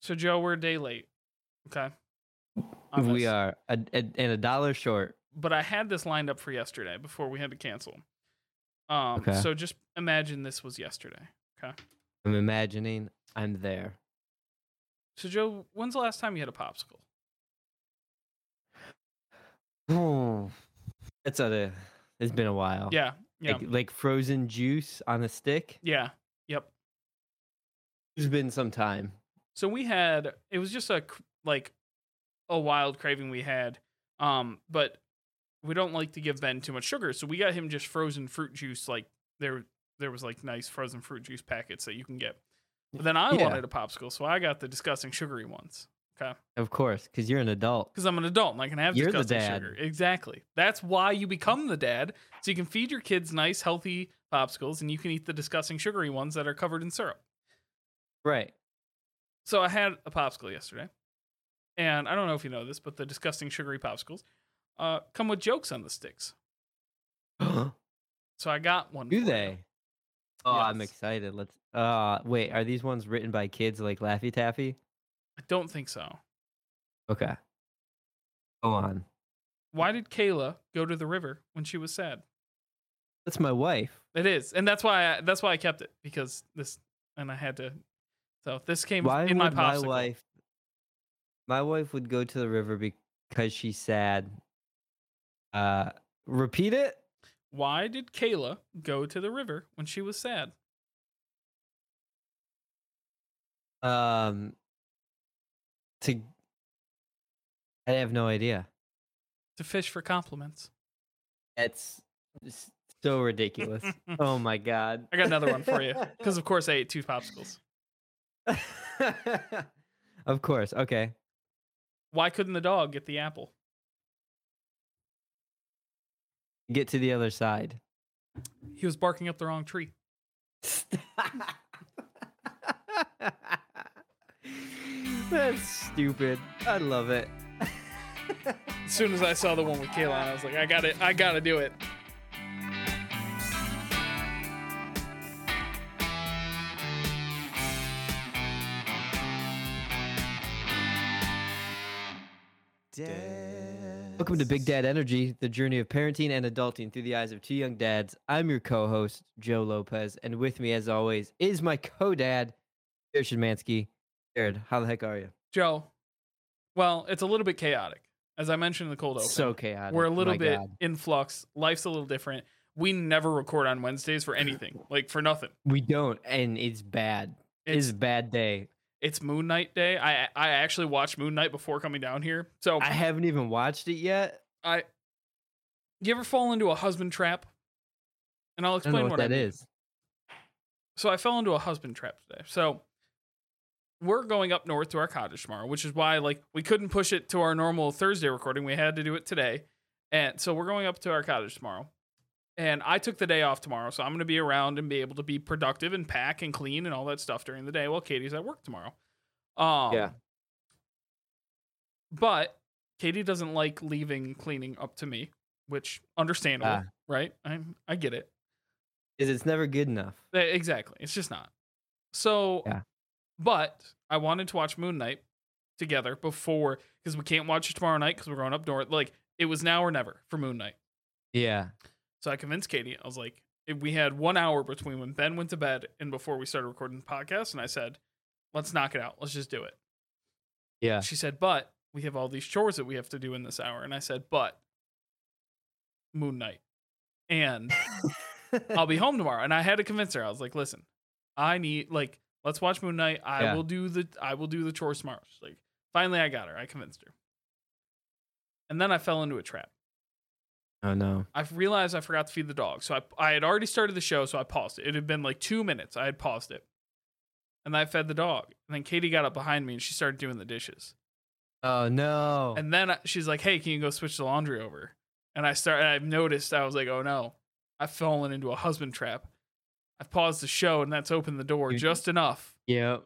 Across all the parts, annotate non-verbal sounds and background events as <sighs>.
So Joe, we're a day late. Okay. We are a, a, and a dollar short. But I had this lined up for yesterday before we had to cancel. Um. Okay. So just imagine this was yesterday. Okay. I'm imagining I'm there. So Joe, when's the last time you had a popsicle? Oh, <sighs> it's a. It's been a while. Yeah. Yeah. Like, like frozen juice on a stick. yeah. Yep. It's been some time. So we had it was just a like a wild craving we had. Um, but we don't like to give Ben too much sugar, so we got him just frozen fruit juice. Like there, there was like nice frozen fruit juice packets that you can get. But then I Yeah. wanted a popsicle, so I got the disgusting sugary ones. Okay, Of course, because you're an adult. because I'm an adult and I can have You're the dad. sugar. Exactly. That's why you become the dad, so you can feed your kids nice, healthy popsicles, and you can eat the disgusting sugary ones that are covered in syrup. Right. So I had a popsicle yesterday, and I don't know if you know this, but the disgusting sugary popsicles uh, come with jokes on the sticks. Do <gasps> So I got one. for you. they? Oh, I'm excited. Let's. Uh, wait. Are these ones written by kids like Laffy Taffy? I don't think so. Okay. Go on. Why did Kayla go to the river when she was sad? That's my wife. It is, and that's why I, that's why I kept it because this, and I had to. So if this came Why in my would my wife? My wife would go to the river because she's sad. Uh, repeat it. Why did Kayla go to the river when she was sad? Um. To. I have no idea. To fish for compliments. It's so ridiculous. <laughs> oh my god. I got another one for you because, of <laughs> course, I ate two popsicles. <laughs> of course. Okay. Why couldn't the dog get the apple? Get to the other side. He was barking up the wrong tree. <laughs> That's stupid. I love it. As soon as I saw the one with Kayla, I was like, I got it. I got to do it. Welcome to Big Dad Energy, the journey of parenting and adulting through the eyes of two young dads. I'm your co-host, Joe Lopez, and with me, as always, is my co-dad, Jared Szymanski. Jared, how the heck are you? Joe, well, it's a little bit chaotic. As I mentioned in the cold open, So chaotic. we're a little my bit God. in flux. Life's a little different. We never record on Wednesdays for anything, like for nothing. We don't, and it's bad. It's, It's a bad day. It's Moon Knight Day. I I actually watched Moon Knight before coming down here. So I haven't even watched it yet. I, you ever fall into a husband trap? And I'll I explain what I that mean. is. So I fell into a husband trap today. So we're going up north to our cottage tomorrow, which is why like we couldn't push it to our normal Thursday recording. We had to do it today. And so we're going up to our cottage tomorrow. And I took the day off tomorrow, so I'm going to be around and be able to be productive and pack and clean and all that stuff during the day while Katie's at work tomorrow. Um, Yeah. But Katie doesn't like leaving cleaning up to me, which understandable, Ah. right? I I get it. Is it's never good enough. Eh, Exactly. It's just not. So, Yeah. but I wanted to watch Moon Knight together before because we can't watch it tomorrow night because we're going up north. Like it was now or never for Moon Knight. Yeah. So I convinced Katie. I was like, if we had one hour between when Ben went to bed and before we started recording the podcast, and I said, let's knock it out. Let's just do it. Yeah. She said, but we have all these chores that we have to do in this hour. And I said, but Moon Knight. And I'll be <laughs> home tomorrow. And I had to convince her. I was like, listen, I need like let's watch Moon Knight. I Yeah. will do the I will do the chores tomorrow. She's like, finally I got her. I convinced her. And then I fell into a trap. Oh no. I realized I forgot to feed the dog. So I I had already started the show, so I paused it. It had been like two minutes. I had paused it. And I fed the dog. And then Katie got up behind me and she started doing the dishes. Oh no. And then I- she's like, "Hey, can you go switch the laundry over?" And I start. I've noticed. I was like, "Oh no, I've fallen into a husband trap." I've paused the show, and that's opened the door You- just enough, yep.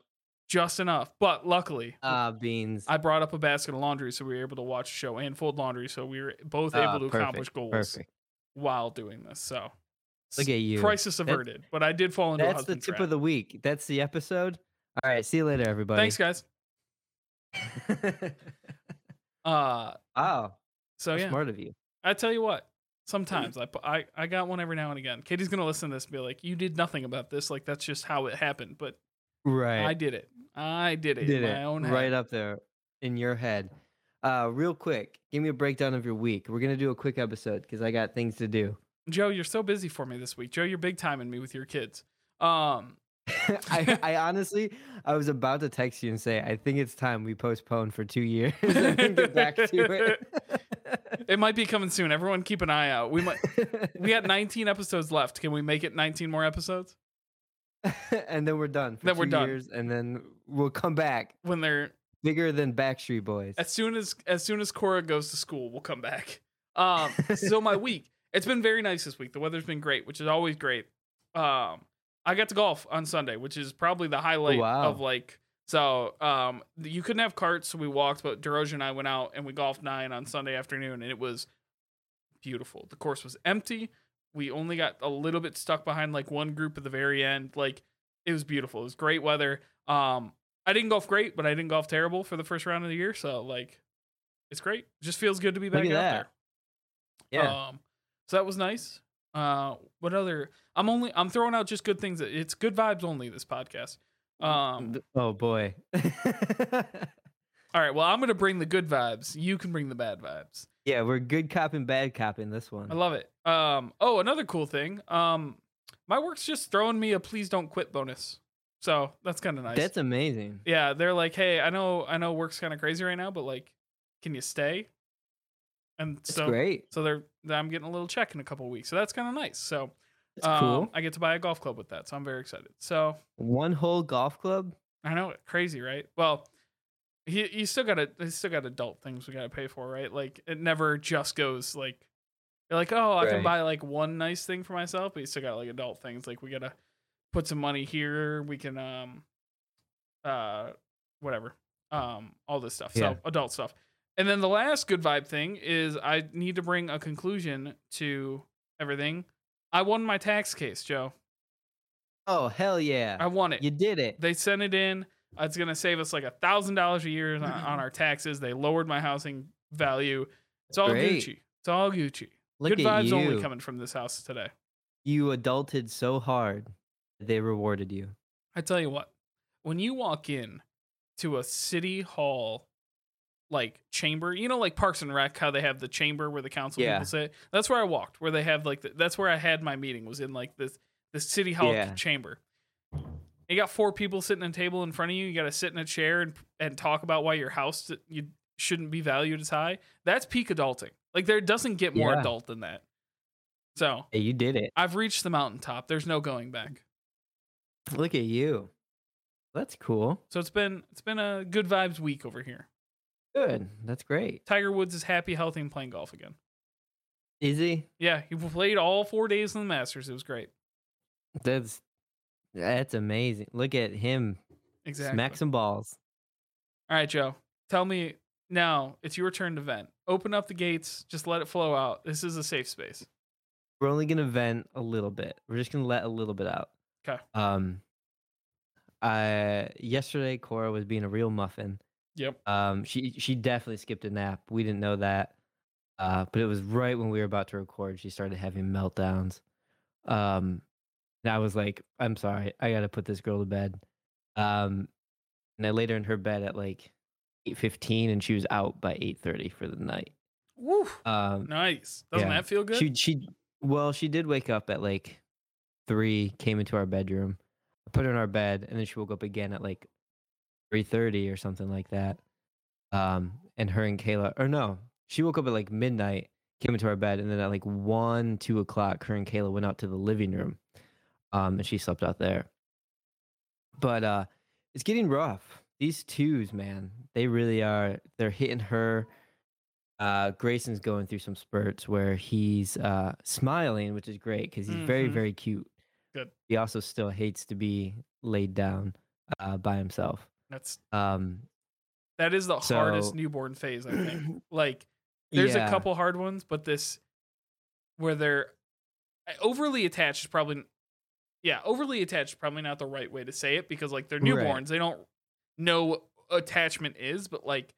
Just enough. But luckily, Ah, beans. I brought up a basket of laundry, so we were able to watch the show and fold laundry, so we were both Ah, able to accomplish goals Perfect. while doing this. So, Look at you. crisis averted. but I did fall into That's the tip trap. of the week. That's the episode. All right. See you later, everybody. Thanks, guys. <laughs> Uh, wow. so yeah, Smart of you. I tell you what. Sometimes I, I I got one every now and again. Katie's gonna listen to this and be like, "You did nothing about this. Like that's just how it happened." But Right. I did it. I did it. did in it own head. right up there in your head. Uh, real quick, give me a breakdown of your week. We're gonna do a quick episode because I got things to do. Joe, you're so busy for me this week. Joe, you're big time timing me with your kids. Um, <laughs> I, I honestly, I was about to text you and say, I think it's time we postpone for two years <laughs> and get back to it <laughs> it might be coming soon. Everyone, keep an eye out. We might. We got 19 episodes left. Can we make it 19 more episodes <laughs> and then we're done. For Then we're done. Years, and then we'll come back when they're bigger than Backstreet Boys. as soon as as soon as Cora goes to school, we'll come back. <laughs> Um, so my week, it's been very nice this week. The weather's been great, which is always great. Um, I got to golf on Sunday, which is probably the highlight wow. of like. So um, you couldn't have carts, so we walked. But Deroja and I went out and we golfed nine on Sunday afternoon, and it was beautiful. The course was empty. We only got a little bit stuck behind like one group at the very end. Like it was beautiful. It was great weather. Um, I didn't golf great, but I didn't golf terrible for the first round of the year. So like, it's great. It just feels good to be back out there. yeah. Um, so that was nice. Uh, what other? I'm only I'm throwing out just good things. It's good vibes only. This podcast. Um, oh boy. <laughs> all right. Well, I'm gonna bring the good vibes. You can bring the bad vibes. yeah, we're good cop and bad cop in this one. I love it. Um. Oh, another cool thing. Um, my work's just throwing me a please don't quit bonus. So that's kind of nice. That's amazing. yeah, they're like, hey, I know, I know, work's kind of crazy right now, but like, can you stay? And That's so, great. so they're, I'm getting a little check in a couple weeks, so that's kind of nice. So, That's um, cool. I get to buy a golf club with that, so I'm very excited. So One whole golf club. I know, crazy, right? Well, he you still got to, still got adult things we got to pay for, right? Like it never just goes like, you're like, oh, I can buy like one nice thing for myself, but you still got like adult things. Like we gotta put some money here. We can, um, uh, whatever, um, all this stuff. Yeah. So adult stuff. And then the last good vibe thing is I need to bring a conclusion to everything. I won my tax case, Joe. Oh hell yeah! I won it. you did it. They sent it in. It's gonna save us like a thousand dollars a year on, on <clears throat> our taxes. They lowered my housing value. It's all Great. Gucci. It's all Gucci. Look Good at vibes you. only coming from this house today. You adulted so hard. They rewarded you. I tell you what, when you walk in to a city hall like chamber, you know, like Parks and Rec, how they have the chamber where the council Yeah. people sit. That's where I walked. Where they have like the, that's where I had my meeting was in like this the city hall Yeah. chamber. You got four people sitting at a table in front of you. You got to sit in a chair and and talk about why your house you shouldn't be valued as high. That's peak adulting. Like there doesn't get more Yeah. adult than that. So Hey, you did it. I've reached the mountaintop. There's no going back. Look at you. That's cool. So it's been it's been a good vibes week over here. Good. That's great. Tiger Woods is happy, healthy, and playing golf again. Is he? Yeah, he played all four days in the Masters. It was great. That's that's amazing. Look at him Exactly. smack some balls. All right, Joe. Tell me now. It's your turn to vent. Open up the gates. Just let it flow out. This is a safe space. We're only gonna vent a little bit. We're just gonna let a little bit out. 'Kay. Um. I yesterday Cora was being a real muffin. Yep. Um. She she definitely skipped a nap. We didn't know that. Uh. But it was right when we were about to record. She started having meltdowns. Um. And I was like, I'm sorry. I gotta put this girl to bed. Um. And I laid her in her bed at like eight fifteen, and she was out by eight thirty for the night. Woo. Um. Nice. Doesn't yeah. that feel good? She she well, she did wake up at like three, came into our bedroom, put her in our bed, and then she woke up again at like three thirty or something like that. Um, and her and Kayla, or no, she woke up at like midnight, came into our bed, and then at like one, two o'clock, her and Kayla went out to the living room, um, and she slept out there. But uh, it's getting rough. These twos, man, they really are. They're hitting her uh, Grayson's going through some spurts where he's uh, smiling, which is great because he's very, Mhm. very cute. Good. He also still hates to be laid down uh, by himself. That's Um, that is the hardest newborn phase. I think. <clears throat> like, there's yeah, a couple hard ones, but this where they're overly attached is probably yeah overly attached is probably not the right way to say it because like they're Right. newborns they don't know attachment is, but like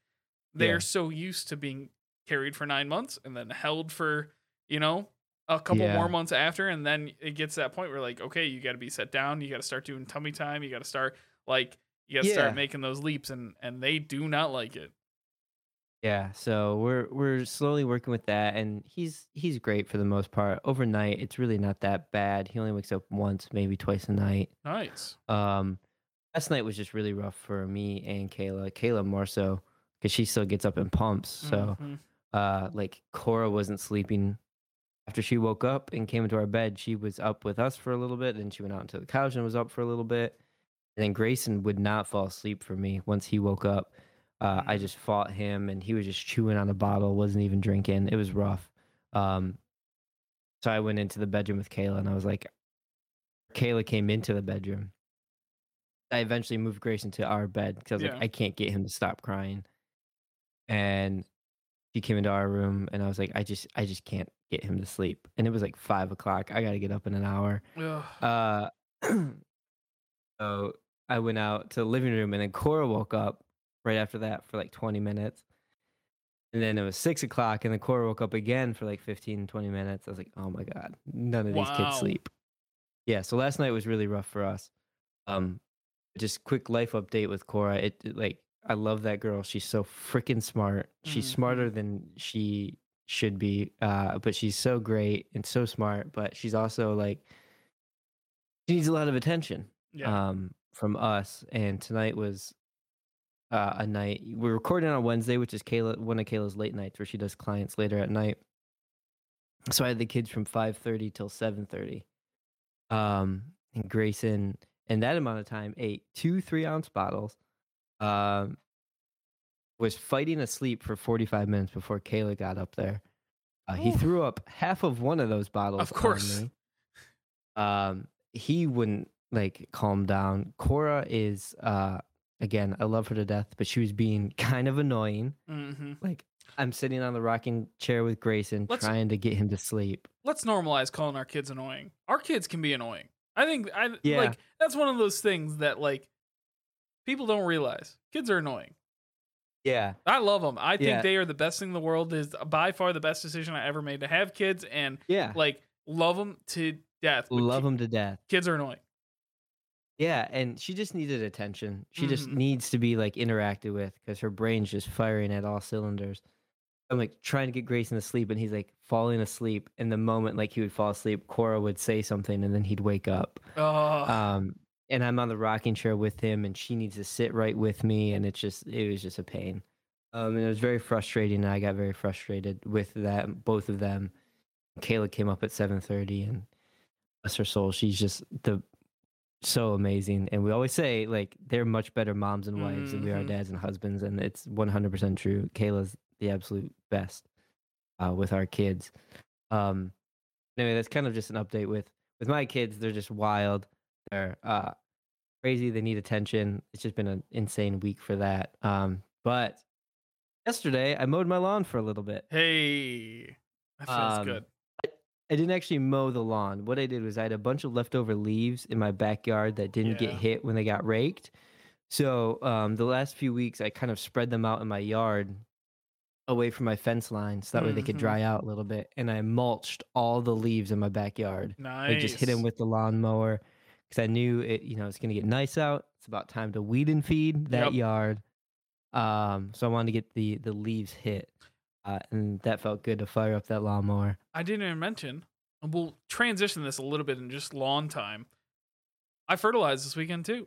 they're Yeah. so used to being carried for nine months and then held for, you know, a couple Yeah. more months after. And then it gets to that point where, like, okay, you got to be set down. You got to start doing tummy time. You got to start, like, you got to Yeah. start making those leaps. And, and they do not like it. Yeah, so we're we're slowly working with that, and he's he's great for the most part. Overnight, it's really not that bad. He only wakes up once, maybe twice a night. Nice. Um, last night was just really rough for me and Kayla. Kayla more so because she still gets up and pumps. So, Mhm. uh, like Cora wasn't sleeping after she woke up and came into our bed. She was up with us for a little bit, and she went out into the couch and was up for a little bit. And then Grayson would not fall asleep for me once he woke up. Uh, I Mm. just fought him, and he was just chewing on a bottle, wasn't even drinking. It was rough. Um, so I went into the bedroom with Kayla, and I was like, Kayla came into the bedroom. I eventually moved Grayson to our bed because I was Yeah. like, I can't get him to stop crying. And he came into our room, and I was like, I just, I just can't get him to sleep. And it was like five o'clock. I got to get up in an hour. Uh, <clears throat> so I went out to the living room, and then Cora woke up right after that for like 20 minutes. And then it was six o'clock, and the Cora woke up again for like 15, 20 minutes. I was like, oh my God, none of these Wow. kids sleep. Yeah, so last night was really rough for us. Um, just quick life update with Cora. It, it, like I love that girl. She's so freaking smart. She's Mhm. smarter than she should be. Uh, but she's so great and so smart. But she's also like she needs a lot of attention Yeah. um, from us. And tonight was uh, a night we're recording on Wednesday, which is Kayla one of Kayla's late nights where she does clients later at night. So I had the kids from five thirty till seven thirty. Um, and Grayson, in that amount of time, ate two three ounce bottles. Um, was fighting asleep for forty five minutes before Kayla got up there. Uh, he threw up half of one of those bottles. Of course. On me. Um, he wouldn't like calm down. Cora is uh again, I love her to death, but she was being <laughs> kind of annoying. hmm Like I'm sitting on the rocking chair with Grayson, Let's- trying to get him to sleep. Let's normalize calling our kids annoying. Our kids can be annoying. I think I Yeah. like that's one of those things that like people don't realize. Kids are annoying. Yeah, I love them. I think Yeah. they are the best thing in the world. Is by far the best decision I ever made to have kids and yeah, like love them to death. love him to death. Kids are annoying. Yeah, and she just needed attention. She just Mhm. needs to be like interacted with because her brain's just firing at all cylinders. I'm like trying to get Grayson to sleep, and he's like falling asleep. And the moment like he would fall asleep, Cora would say something, and then he'd wake up. Oh, Um, and I'm on the rocking chair with him, and she needs to sit right with me, and it's just it was just a pain. Um, and it was very frustrating, and I got very frustrated with that both of them. Kayla came up at 7:30, and bless her soul, she's just the so amazing. And we always say like they're much better moms and wives than we are Mhm. dads and husbands, and it's 100% true. Kayla's the absolute best uh, with our kids. Um, anyway, that's kind of just an update with with my kids. They're just wild. They're uh, crazy. They need attention. It's just been an insane week for that. Um, but yesterday I mowed my lawn for a little bit. hey, that feels Um, good. I didn't actually mow the lawn. What I did was I had a bunch of leftover leaves in my backyard that didn't get hit when they got raked. So um, the last few weeks, I kind of spread them out in my yard away from my fence line so that way they could Mhm. dry out a little bit. And I mulched all the leaves in my backyard. Nice. I just hit them with the lawnmower because I knew it. You know, it's gonna get nice out. It's about time to weed and feed that Yep. yard. Um, so I wanted to get the the leaves hit, uh, and that felt good to fire up that lawnmower. I didn't even mention. and We'll transition this a little bit in just lawn time. I fertilized this weekend too.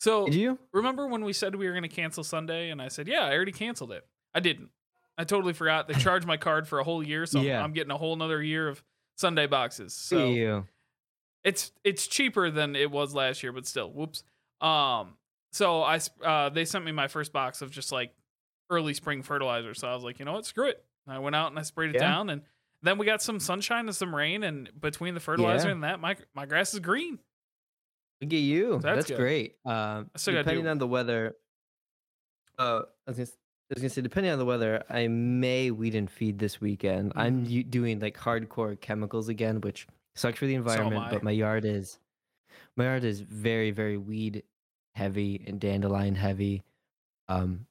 So Did you? remember when we said we were going to cancel Sunday, and I said, "Yeah, I already canceled it." I didn't. I totally forgot. They charged my card for a whole year, so I'm- I'm, getting a whole another year of Sunday boxes. So you. it's it's cheaper than it was last year, but still, whoops. Um, so I uh, they sent me my first box of just like early spring fertilizer. So I was like, you know what, screw it. And I went out and I sprayed it Yeah. down, and then we got some sunshine and some rain, and between the fertilizer Yeah. and that, my my grass is green. Look at you. That's That's, great. Um, I depending on the weather, uh, I was, gonna, I was gonna say, depending on the weather, I may weed and feed this weekend. I'm Mhm. u- doing like hardcore chemicals again, which sucks for the environment. I. but my yard is, my yard is very, very weed heavy and dandelion heavy. Um,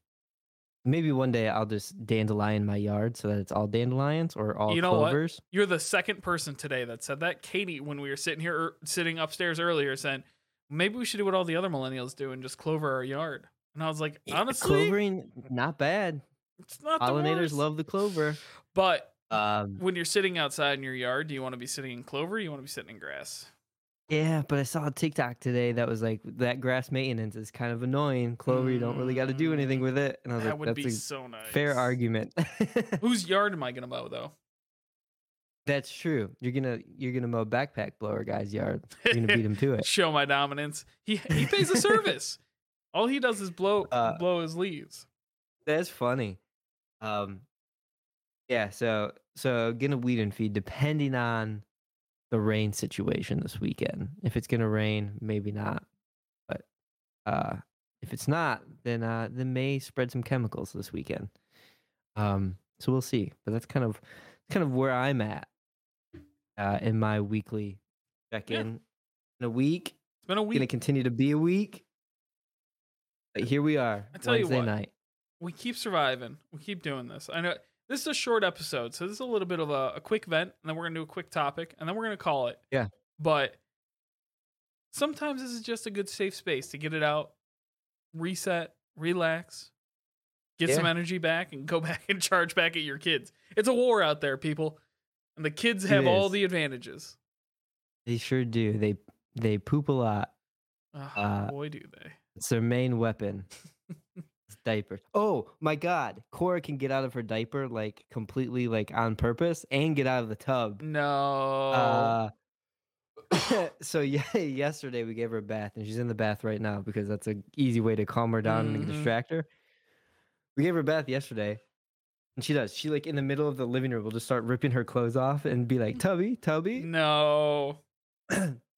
maybe one day I'll just dandelion my yard so that it's all dandelions or all You know what? clovers. You're the second person today that said that. Katie, when we were sitting here, er, sitting upstairs earlier, said maybe we should do what all the other millennials do and just clover our yard. And I was like, Yeah, honestly, clovering not bad. it's not Pollinators worst. love the clover. But Um, when you're sitting outside in your yard, do you want to be sitting in clover? Or you want to be sitting in grass? yeah, but I saw a TikTok today that was like that grass maintenance is kind of annoying. Clover, you don't really got to do anything with it. And I was That like, would that's be a so nice. fair argument. <laughs> Whose yard am I gonna mow though? that's true. You're gonna you're gonna mow backpack blower guy's yard. You're gonna beat him to <laughs> it. Show my dominance. He he pays a service. All he does is blow Uh, blow his leaves. That's funny. Um, yeah. So so gonna weed and feed depending on the rain situation this weekend. If it's gonna rain, maybe not. But uh, if it's not, then uh, then may spread some chemicals this weekend. Um, so we'll see. But that's kind of kind of where I'm at uh, in my weekly check in. In a week, It's been a week. gonna continue to be a week. But here we are, I tell you Wednesday what, night. We keep surviving. We keep doing this. I know this is a short episode, so this is a little bit of a, a quick vent, and then we're gonna do a quick topic, and then we're gonna call it. Yeah. But sometimes this is just a good safe space to get it out, reset, relax, get some energy back, and go <laughs> back and charge back at your kids. It's a war out there, people, and the kids have all the advantages. They sure do. They they poop a lot. Oh, Uh, boy, do they! It's their main weapon. <laughs> It's diapers. Oh my god. Cora can get out of her diaper like completely like on purpose and get out of the tub. No. Uh <coughs> so yeah, yesterday we gave her a bath and she's in the bath right now because that's an easy way to calm her down Mhm. and distract her. We gave her a bath yesterday. And she does. She like in the middle of the living room will just start ripping her clothes off and be like, Tubby, Tubby. no. <coughs>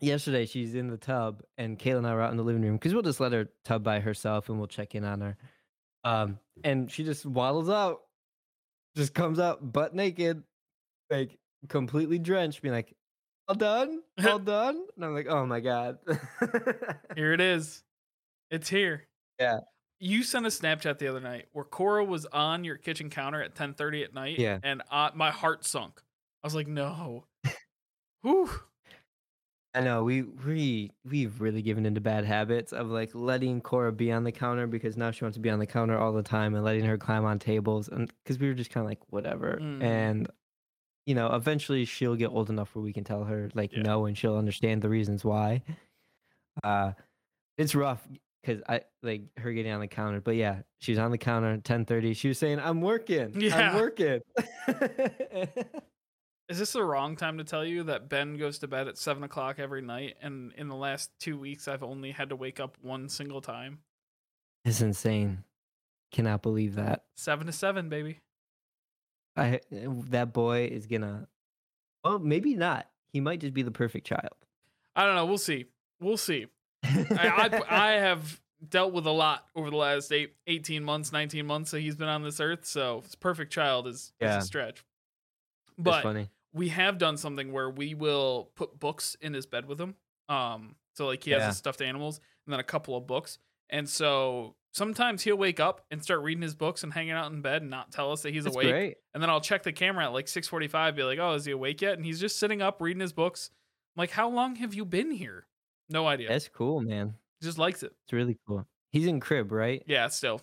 yesterday she's in the tub and Kayla and I were out in the living room because we'll just let her tub by herself and we'll check in on her. Um, and she just waddles out, just comes out butt naked, like completely drenched, being like, "All done, all <laughs> done." And I'm like, "Oh my god." Here it <laughs> is. It's here. Yeah. You sent a Snapchat the other night where Cora was on your kitchen counter at 10:30 at night. Yeah. And uh, my heart sunk. I was like, no. <laughs> Whew. I know we we we've really given into bad habits of like letting Cora be on the counter because now she wants to be on the counter all the time and letting her climb on tables and because we were just kind of like whatever Mhm. and you know eventually she'll get old enough where we can tell her like Yeah. no and she'll understand the reasons why. Uh, it's rough because I like her getting on the counter, but yeah, she's on the counter at ten thirty. She was saying, "I'm working, Yeah. I'm working." <laughs> Is this the wrong time to tell you that Ben goes to bed at seven o'clock every night? And in the last two weeks, I've only had to wake up one single time. it's insane. Cannot believe that. Seven to seven, baby. I that boy is gonna. Well, maybe not. He might just be the perfect child. I don't know. We'll see. We'll see. I, I, <laughs> I have dealt with a lot over the last eight, 18 months, 19 months that he's been on this earth. So his perfect child is, is a stretch. But funny. We have done something where we will put books in his bed with him. Um, so like he has Yeah. his stuffed animals and then a couple of books. And so sometimes he'll wake up and start reading his books and hanging out in bed and not tell us that he's That's awake. great. And then I'll check the camera at like 6:45, be like, "Oh, is he awake yet?" And he's just sitting up reading his books. I'm like, "How long have you been here?" No idea. That's cool, man. He just likes it. It's really cool. He's in crib, right? Yeah, still.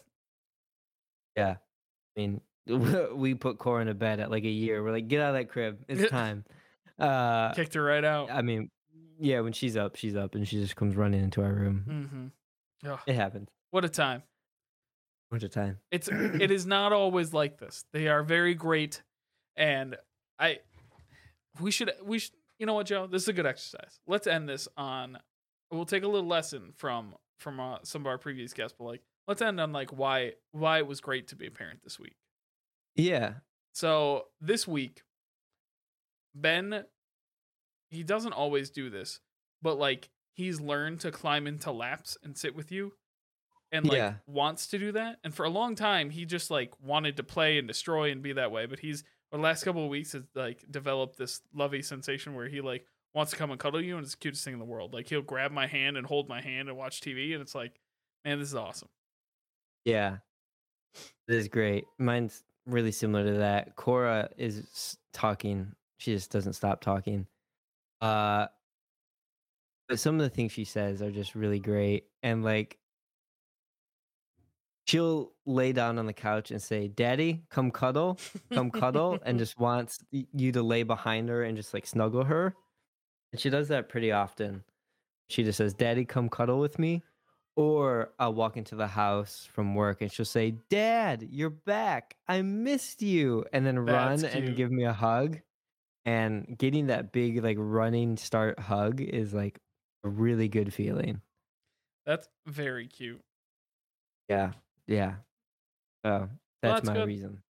Yeah. I mean, <laughs> we put Cora in a bed at like a year. We're like, get out of that crib. It's <laughs> time. Uh, Kicked her right out. I mean, yeah, when she's up, she's up, and she just comes running into our room. Mm-hmm. Oh, It happens. what a time. Bunch of time. It's <clears throat> it is not always like this. They are very great, and I we should we should you know what Joe? This is a good exercise. Let's end this on. We'll take a little lesson from from uh, some of our previous guests, but like let's end on like why why it was great to be a parent this week. Yeah. So this week, Ben, he doesn't always do this, but like he's learned to climb into laps and sit with you and like Yeah. wants to do that. And for a long time, he just like wanted to play and destroy and be that way. But he's, the last couple of weeks, has like developed this lovey sensation where he like wants to come and cuddle you and it's the cutest thing in the world. Like he'll grab my hand and hold my hand and watch TV. And it's like, man, this is awesome. Yeah. this is great. Mine's really similar to that. Cora is talking. She just doesn't stop talking. Uh but some of the things she says are just really great. And like she'll lay down on the couch and say, Daddy, come cuddle, come cuddle, and just <laughs> wants you to lay behind her and just like snuggle her. And she does that pretty often. She just says, Daddy, come cuddle with me. Or I'll walk into the house from work and she'll say, Dad, you're back. I missed you. And then That's run and give me a hug. And getting that big, like running start hug is like a really good feeling. That's very cute. Yeah. Yeah. So that's, that's my good. reason.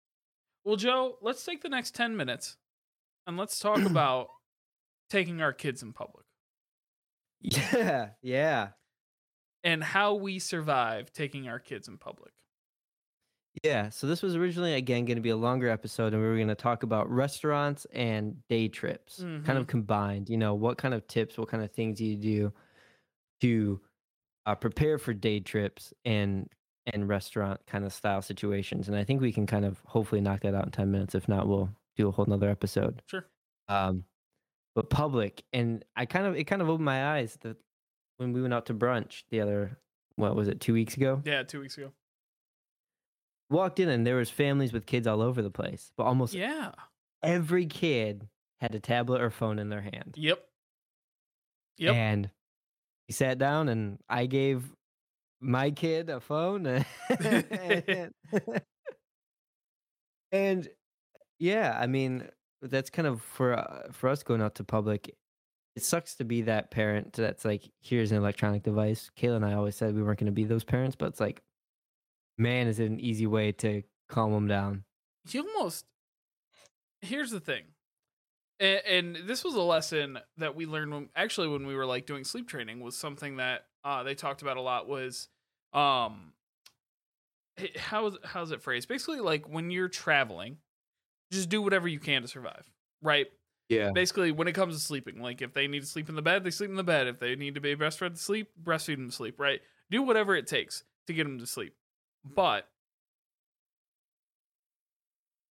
Well, Joe, let's take the next 10 minutes and let's talk <clears throat> about taking our kids in public Yeah. Yeah. And how we survive taking our kids in public. Yeah, so this was originally again going to be a longer episode, and we were going to talk about restaurants and day trips, kind Mhm. of combined. You know, what kind of tips, what kind of things you do to uh, prepare for day trips and and restaurant kind of style situations. And I think we can kind of hopefully knock that out in ten minutes. If not, we'll do a whole nother episode. Sure. Um, but public, and I kind of it kind of opened my eyes that when we went out to brunch the other what was it two weeks ago Yeah, two weeks ago. walked in and there was families with kids all over the place but almost Yeah. every kid had a tablet or phone in their hand Yep. Yep. and he sat down and i gave my kid a phone <laughs> and, <laughs> <laughs> and yeah i mean that's kind of for uh, for us going out to public it sucks to be that parent that's like here's an electronic device. Kayla and i always said we weren't going to be those parents but it's like man is it an easy way to calm them down. You almost here's the thing and, and this was a lesson that we learned when actually when we were like doing sleep training was something that uh, they talked about a lot was um how is how's it phrased? Basically like when you're traveling just do whatever you can to survive right yeah. Basically when it comes to sleeping like if they need to sleep in the bed they sleep in the bed. If they need to be breastfed to sleep breastfeed them to sleep right? Do whatever it takes to get them to sleep. But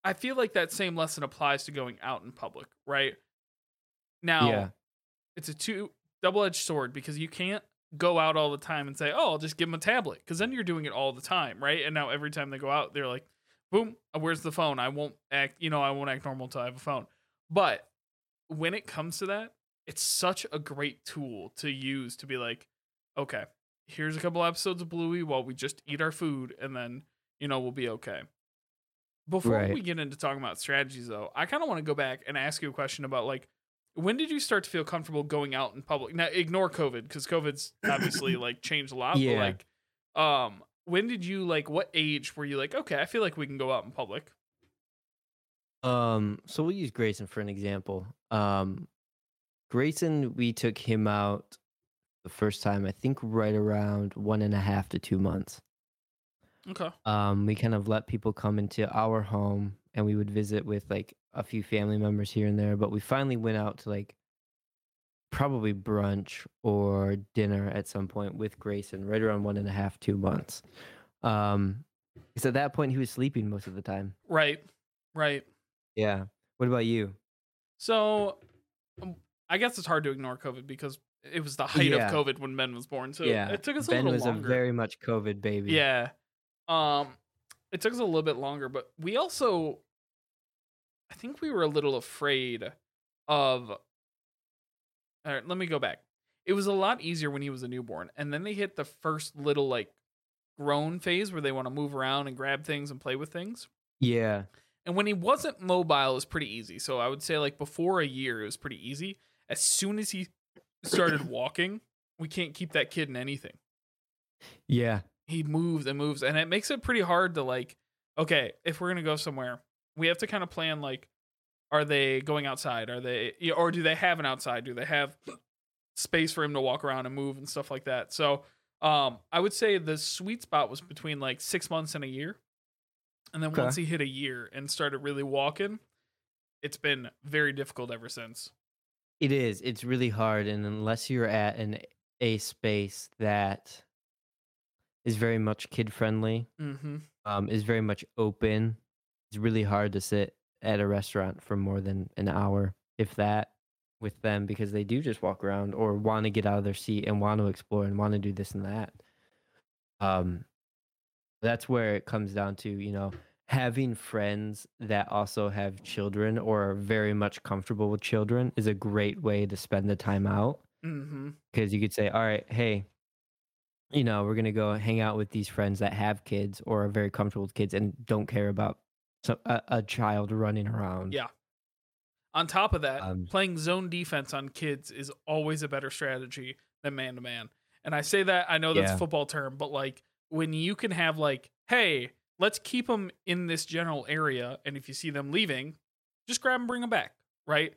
i feel like that same lesson applies to going out in public right? Now yeah. it's a two double-edged sword because you can't go out all the time and say oh i'll just give them a tablet because then you're doing it all the time right? And now every time they go out they're like boom where's the phone? I won't act you know i won't act normal until i have a phone. But when it comes to that it's such a great tool to use to be like okay here's a couple episodes of bluey while we just eat our food and then you know we'll be okay before Right. we get into talking about strategies though i kind of want to go back and ask you a question about like when did you start to feel comfortable going out in public now ignore covid because covid's obviously <laughs> like changed a lot Yeah. but like um when did you like what age were you like okay i feel like we can go out in public Um, so we'll use Grayson for an example. Um, Grayson, we took him out the first time, I think right around one and a half to two months. okay Um, we kind of let people come into our home and we would visit with like a few family members here and there, but we finally went out to like probably brunch or dinner at some point with Grayson right around one and a half, two months. Um, because at that point he was sleeping most of the time. right right Yeah. What about you? So, um, I guess it's hard to ignore COVID because it was the height Yeah. of COVID when Ben was born. So yeah, it took us a Ben little was longer. a very much COVID baby. yeah. Um, it took us a little bit longer, but we also, I think we were a little afraid of. All right, let me go back. It was a lot easier when he was a newborn, and then they hit the first little like grown phase where they want to move around and grab things and play with things. yeah, And when he wasn't mobile, it was pretty easy. So I would say like before a year, it was pretty easy. As soon as he started <coughs> walking, we can't keep that kid in anything. yeah, He moves and moves, and it makes it pretty hard to like, okay, if we're gonna go somewhere, we have to kind of plan like, are they going outside? Are they, or do they have an outside? Do they have <clears throat> space for him to walk around and move and stuff like that? So, um, I would say the sweet spot was between like six months and a year. And then Okay. once he hit a year and started really walking, it's been very difficult ever since. it is. It's really hard, and unless you're at an a space that is very much kid friendly. Mm-hmm. Um, is very much open. It's really hard to sit at a restaurant for more than an hour, if that, with them because they do just walk around or want to get out of their seat and want to explore and want to do this and that. Um, that's where it comes down to, you know, having friends that also have children or are very much comfortable with children is a great way to spend the time out Mm-hmm. because you could say, all right, hey, you know, we're gonna go hang out with these friends that have kids or are very comfortable with kids and don't care about so, a, a child running around. Yeah. On top of that, Um, playing zone defense on kids is always a better strategy than man to man. And I say that I know that's Yeah. a football term, but like when you can have like, hey, let's keep them in this general area, and if you see them leaving, just grab and bring them back. Right?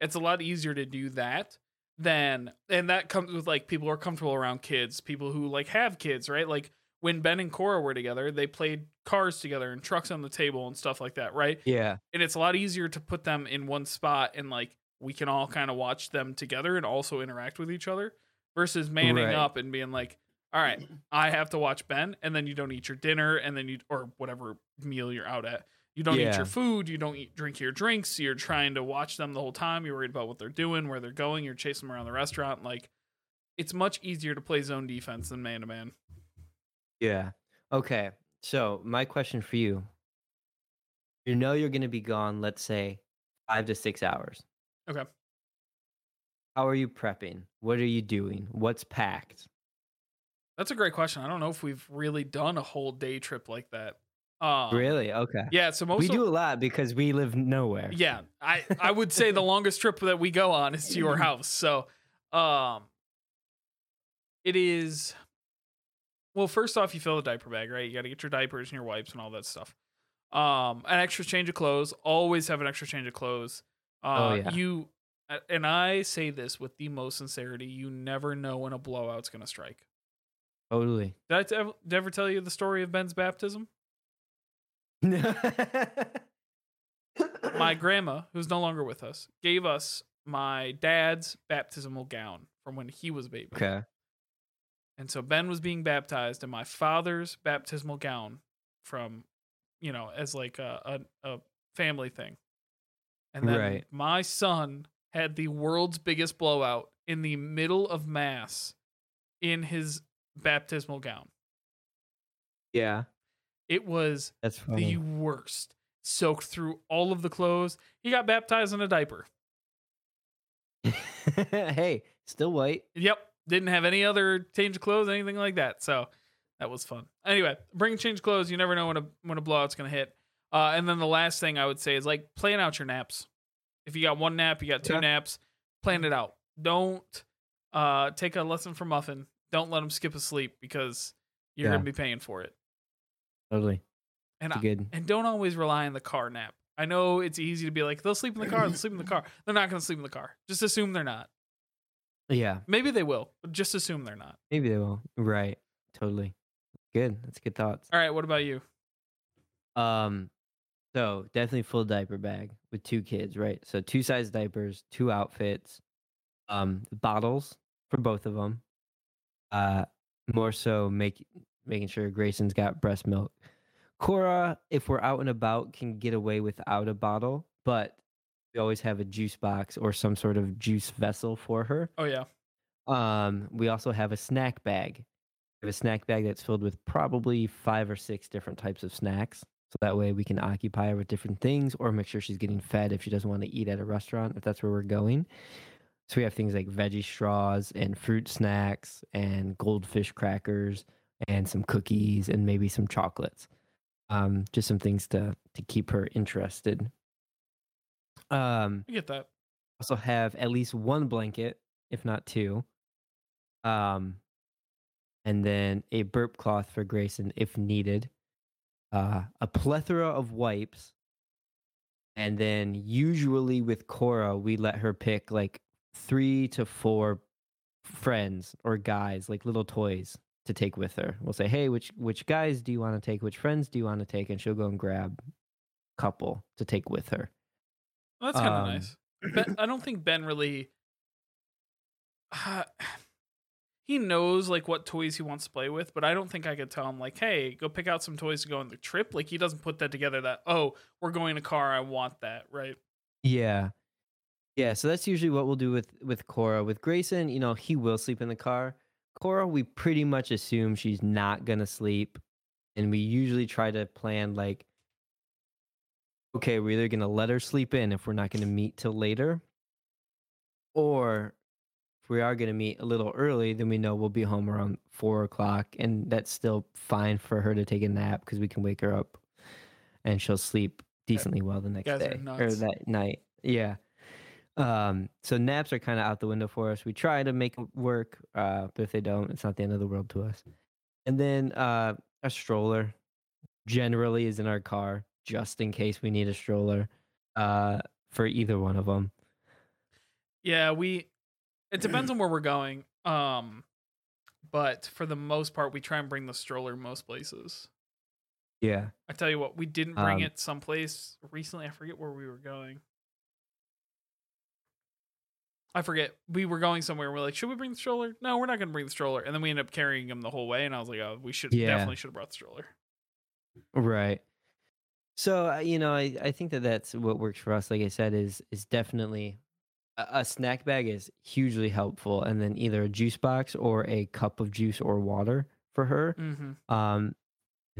It's a lot easier to do that than, and that comes with like people who are comfortable around kids, people who like have kids, right? Like when Ben and Cora were together, they played cars together and trucks on the table and stuff like that, right? Yeah. and it's a lot easier to put them in one spot and like we can all kind of watch them together and also interact with each other versus manning Right. up and being like all right i have to watch ben and then you don't eat your dinner and then you or whatever meal you're out at you don't eat your food you don't eat drink your drinks you're trying to watch them the whole time you're worried about what they're doing where they're going you're chasing them around the restaurant like it's much easier to play zone defense than man to man Yeah. Okay. So my question for you: You know you're gonna be gone. Let's say five to six hours. Okay. How are you prepping? What are you doing? What's packed? That's a great question i don't know if we've really done a whole day trip like that um, really? Okay. yeah so most we of- do a lot because we live nowhere. Yeah, I I would say the longest trip that we go on is to your <laughs> house. So, um, it is. Well, first off, you fill the diaper bag, right? You got to get your diapers and your wipes and all that stuff. Um, an extra change of clothes. Always have an extra change of clothes. Uh, Oh, yeah. You, and I say this with the most sincerity. You never know when a blowout's gonna strike. Totally. Did I, t- ever, did I ever tell you the story of Ben's baptism? <laughs> my grandma, who's no longer with us, gave us my dad's baptismal gown from when he was a baby. okay. And so Ben was being baptized, in my father's baptismal gown from, you know, as like a, a, a family thing. And then Right. my son had the world's biggest blowout in the middle of Mass in his baptismal gown. Yeah. It was That's the worst. Soaked through all of the clothes. He got baptized in a diaper. <laughs> hey, still white. Yep. Didn't have any other change of clothes, anything like that. So that was fun. Anyway, bring change clothes. You never know when a when a blowout's gonna hit. Uh, and then the last thing I would say is like plan out your naps. If you got one nap, you got two Okay. naps. Plan it out. Don't uh, take a lesson from Muffin. Don't let them skip a sleep because you're Yeah. gonna be paying for it. Totally. And I, good. and don't always rely on the car nap. I know it's easy to be like they'll sleep in the car. They'll sleep in the car. <laughs> They're not gonna sleep in the car. Just assume they're not. Yeah. Maybe they will, but just assume they're not. Maybe they will. Right. Totally. Good. That's good thoughts. All right. What about you? Um, so definitely full diaper bag with two kids, right? So two size diapers, two outfits, um, bottles for both of them. Uh, more so make making sure Grayson's got breast milk. Cora, if we're out and about, can get away without a bottle, but we always have a juice box or some sort of juice vessel for her. Oh yeah. Um, we also have a snack bag. We have a snack bag that's filled with probably five or six different types of snacks. So that way we can occupy her with different things or make sure she's getting fed if she doesn't want to eat at a restaurant, if that's where we're going. So we have things like veggie straws and fruit snacks and goldfish crackers and some cookies and maybe some chocolates. Um, just some things to to keep her interested. Um, I get that. also have at least one blanket, if not two. Um, and then a burp cloth for Grayson if needed. Uh, a plethora of wipes. And then usually with Cora, we let her pick like three to four friends or guys, like little toys to take with her. We'll say, hey, which which guys do you want to take? Which friends do you want to take? And she'll go and grab a couple to take with her. Well, that's kind of Um, nice. Ben, <clears throat> I don't think Ben really. Uh, <sighs> he knows like what toys he wants to play with, but I don't think I could tell him like, "Hey, go pick out some toys to go on the trip." Like he doesn't put that together that, "Oh, we're going in a car, I want that." Right? Yeah. Yeah, so that's usually what we'll do with with Cora. With Grayson, you know, he will sleep in the car. Cora, we pretty much assume she's not gonna sleep, and we usually try to plan like, okay, we're either gonna let her sleep in if we're not gonna meet till later, or if we are gonna meet a little early, then we know we'll be home around four o'clock, and that's still fine for her to take a nap because we can wake her up, and she'll sleep decently well the next day or that night. Yeah. Um, so naps are kind of out the window for us. We try to make 'em work, uh, but if they don't, it's not the end of the world to us. And then uh, a stroller generally is in our car just in case we need a stroller uh, for either one of them. Yeah, we it depends on <clears throat> where we're going. Um but for the most part we try and bring the stroller most places. Yeah. I tell you what, we didn't bring Um, it someplace recently. I forget where we were going. I forget. We were going somewhere. We're like, should we bring the stroller? No, we're not going to bring the stroller. And then we ended up carrying him the whole way. And I was like, oh, we should Yeah. definitely should have brought the stroller. Right. So uh, you know, I, I think that that's what works for us. Like I said, is is definitely a, a snack bag is hugely helpful, and then either a juice box or a cup of juice or water for her. Mm-hmm. Um,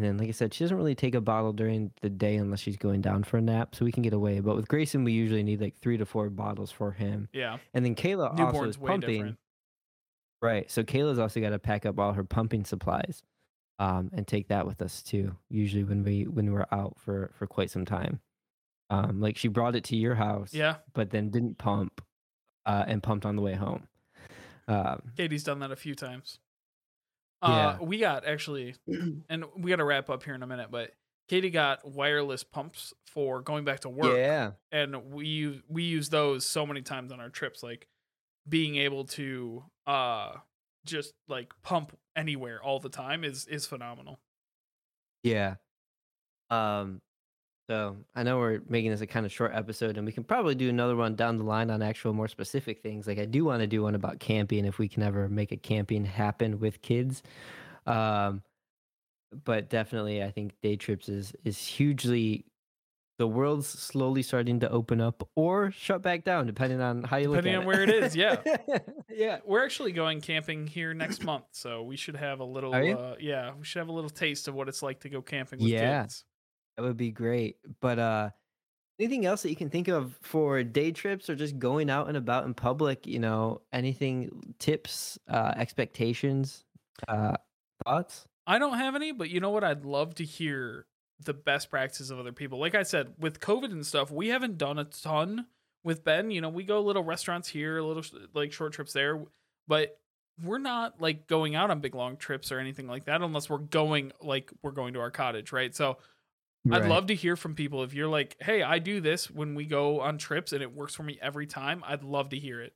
and then, like I said, she doesn't really take a bottle during the day unless she's going down for a nap, so we can get away. But with Grayson, we usually need like three to four bottles for him. Yeah. And then Kayla also is pumping. different. Right. So Kayla's also got to pack up all her pumping supplies, um, and take that with us too. Usually when we when we're out for for quite some time, um, like she brought it to your house, Yeah. but then didn't pump, uh, and pumped on the way home. Um, Katie's done that a few times. Yeah. Uh, we got actually, <clears throat> and we got to wrap up here in a minute, but Katie got wireless pumps for going back to work. yeah. and we use we use those so many times on our trips like being able to uh just like pump anywhere all the time is is phenomenal Yeah. Um so I know we're making this a kind of short episode and we can probably do another one down the line on actual more specific things. Like I do want to do one about camping if we can ever make a camping happen with kids. Um but definitely I think day trips is is hugely the world's slowly starting to open up or shut back down depending on how you look Depending at on where it is, yeah. <laughs> yeah. we're actually going camping here next month so we should have a little uh yeah we should have a little taste of what it's like to go camping with Yeah. kids That would be great. But uh anything else that you can think of for day trips or just going out and about in public, you know, anything tips, uh expectations, uh thoughts? I don't have any, but you know what? I'd love to hear the best practices of other people. Like I said, with COVID and stuff, we haven't done a ton with Ben. You know, we go little restaurants here, a little like short trips there, but we're not like going out on big long trips or anything like that unless we're going like we're going to our cottage, right? So I'd love to hear from people if you're like, "Hey, I do this when we go on trips and it works for me every time." I'd love to hear it.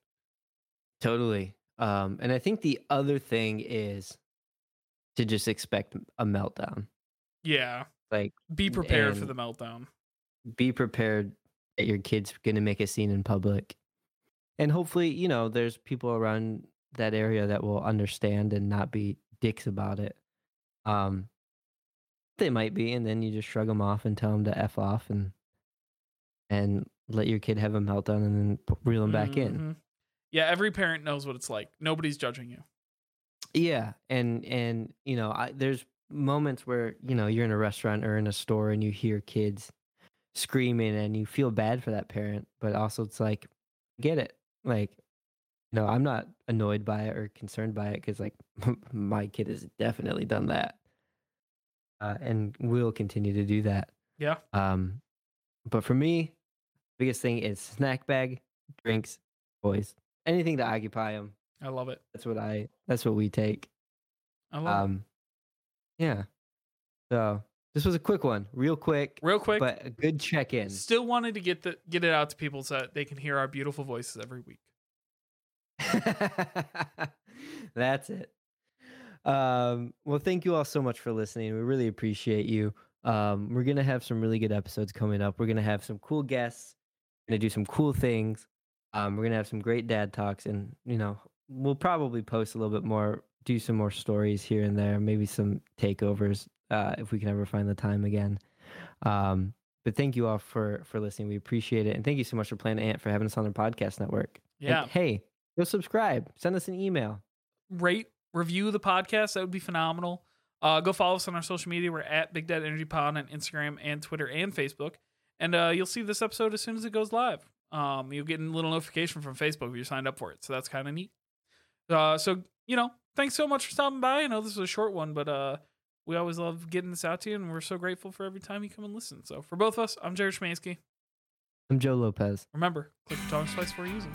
Totally. Um and I think the other thing is to just expect a meltdown. Yeah. Like Be prepared for the meltdown. be prepared that your kid's going to make a scene in public. And hopefully, you know, there's people around that area that will understand and not be dicks about it. Um, they might be, and then you just shrug them off and tell them to f off and and let your kid have a meltdown and then reel them back in. Mhm. Yeah, every parent knows what it's like. Nobody's judging you. Yeah, and and you know, I, there's moments where you know you're in a restaurant or in a store and you hear kids screaming and you feel bad for that parent, but also it's like, get it, like, no, I'm not annoyed by it or concerned by it because like <laughs> my kid has definitely done that, uh, and will continue to do that. Yeah. Um, but for me, biggest thing is snack bag, drinks, toys, anything to occupy them. I love it. That's what I. That's what we take. I love it. Um, yeah. So this was a quick one, real quick, Real quick, but a good check in. still wanted to get the get it out to people so that they can hear our beautiful voices every week. <laughs> That's it. Um, well, thank you all so much for listening. We really appreciate you. Um, we're gonna have some really good episodes coming up. We're gonna have some cool guests. We're gonna do some cool things. Um, we're gonna have some great dad talks, and you know, we'll probably post a little bit more, do some more stories here and there, maybe some takeovers uh, if we can ever find the time again. Um, but thank you all for for listening. We appreciate it, and thank you so much for Planet Ant for having us on their podcast network. And Yeah. hey, go subscribe. Send us an email. rate, review the podcast. That would be phenomenal. Uh, go follow us on our social media. We're at Big Dad Energy Pod on Instagram and Twitter and Facebook. And uh, you'll see this episode as soon as it goes live. Um, you'll get a little notification from Facebook if you're signed up for it. So that's kind of neat. Uh, so, you know, thanks so much for stopping by. I know this was a short one, but uh, we always love getting this out to you. And we're so grateful for every time you come and listen. So for both of us, I'm Jared Schmansky. I'm Joe Lopez. Remember, click the tongue twice before using.